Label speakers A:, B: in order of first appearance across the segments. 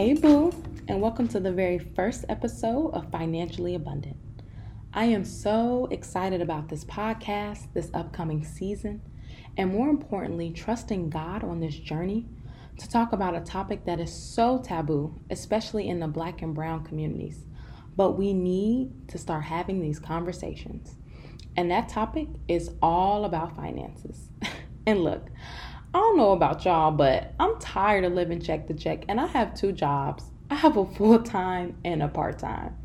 A: Hey, Boo, and welcome to the very first episode of Financially Abundant. I am so excited about this podcast, this upcoming season, and more importantly, trusting God on this journey to talk about a topic that is so taboo, especially in the black and brown communities. But we need to start having these conversations. And that topic is all about finances. and look, I don't know about y'all, but I'm tired of living check to check, and I have two jobs. I have a full time and a part time.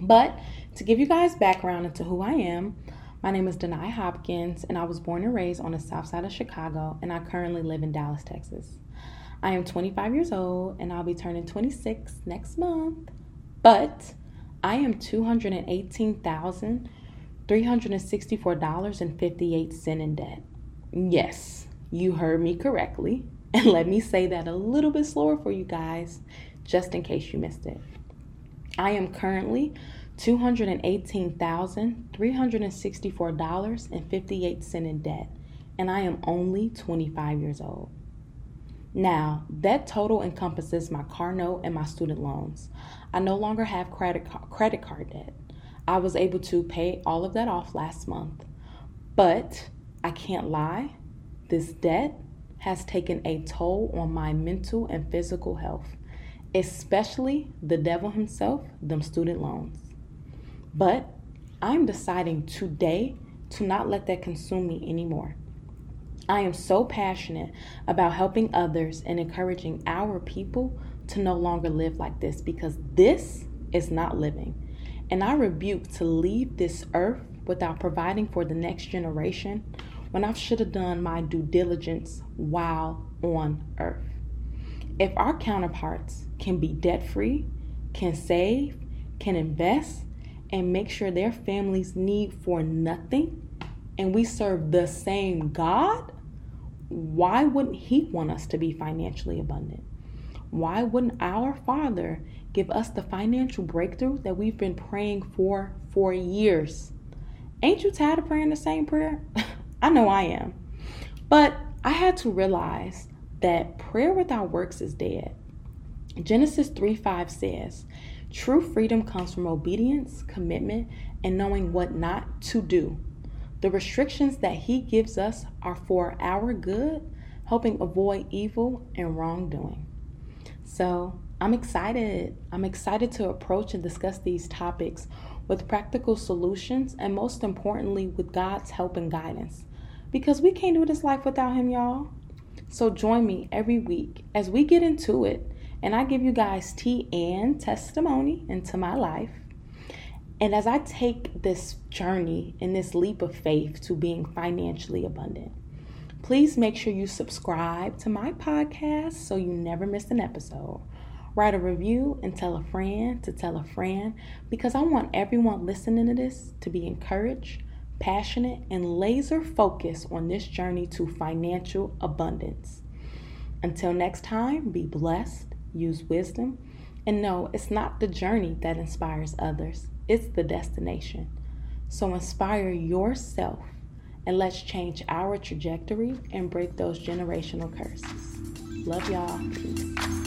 A: But to give you guys background into who I am, my name is De'Nye Hopkins, and I was born and raised on the south side of Chicago, and I currently live in Dallas, Texas. I am 25 years old, and I'll be turning 26 next month. But I am $218,364.58 in debt. Yes, you heard me correctly. And let me say that a little bit slower for you guys, just in case you missed it. I am currently $218,364.58 in debt, and I am only 25 years old. Now, that total encompasses my car note and my student loans. I no longer have credit, credit card debt. I was able to pay all of that off last month. But I can't lie, this debt has taken a toll on my mental and physical health, especially the devil himself, them student loans. But I'm deciding today to not let that consume me anymore. I am so passionate about helping others and encouraging our people to no longer live like this because this is not living. And I rebuke to leave this earth without providing for the next generation when I should have done my due diligence while on earth. If our counterparts can be debt free, can save, can invest, and make sure their families need for nothing, and we serve the same God, why wouldn't He want us to be financially abundant? Why wouldn't our Father give us the financial breakthrough that we've been praying for for years? Ain't you tired of praying the same prayer? I know I am. But I had to realize that prayer without works is dead. Genesis 3 5 says, True freedom comes from obedience, commitment, and knowing what not to do. The restrictions that He gives us are for our good, helping avoid evil and wrongdoing. So I'm excited. I'm excited to approach and discuss these topics with practical solutions and most importantly, with God's help and guidance. Because we can't do this life without Him, y'all. So join me every week as we get into it and I give you guys tea and testimony into my life. And as I take this journey and this leap of faith to being financially abundant, please make sure you subscribe to my podcast so you never miss an episode. Write a review and tell a friend to tell a friend because I want everyone listening to this to be encouraged, passionate, and laser focused on this journey to financial abundance. Until next time, be blessed, use wisdom, and know it's not the journey that inspires others, it's the destination. So inspire yourself and let's change our trajectory and break those generational curses. Love y'all. Peace.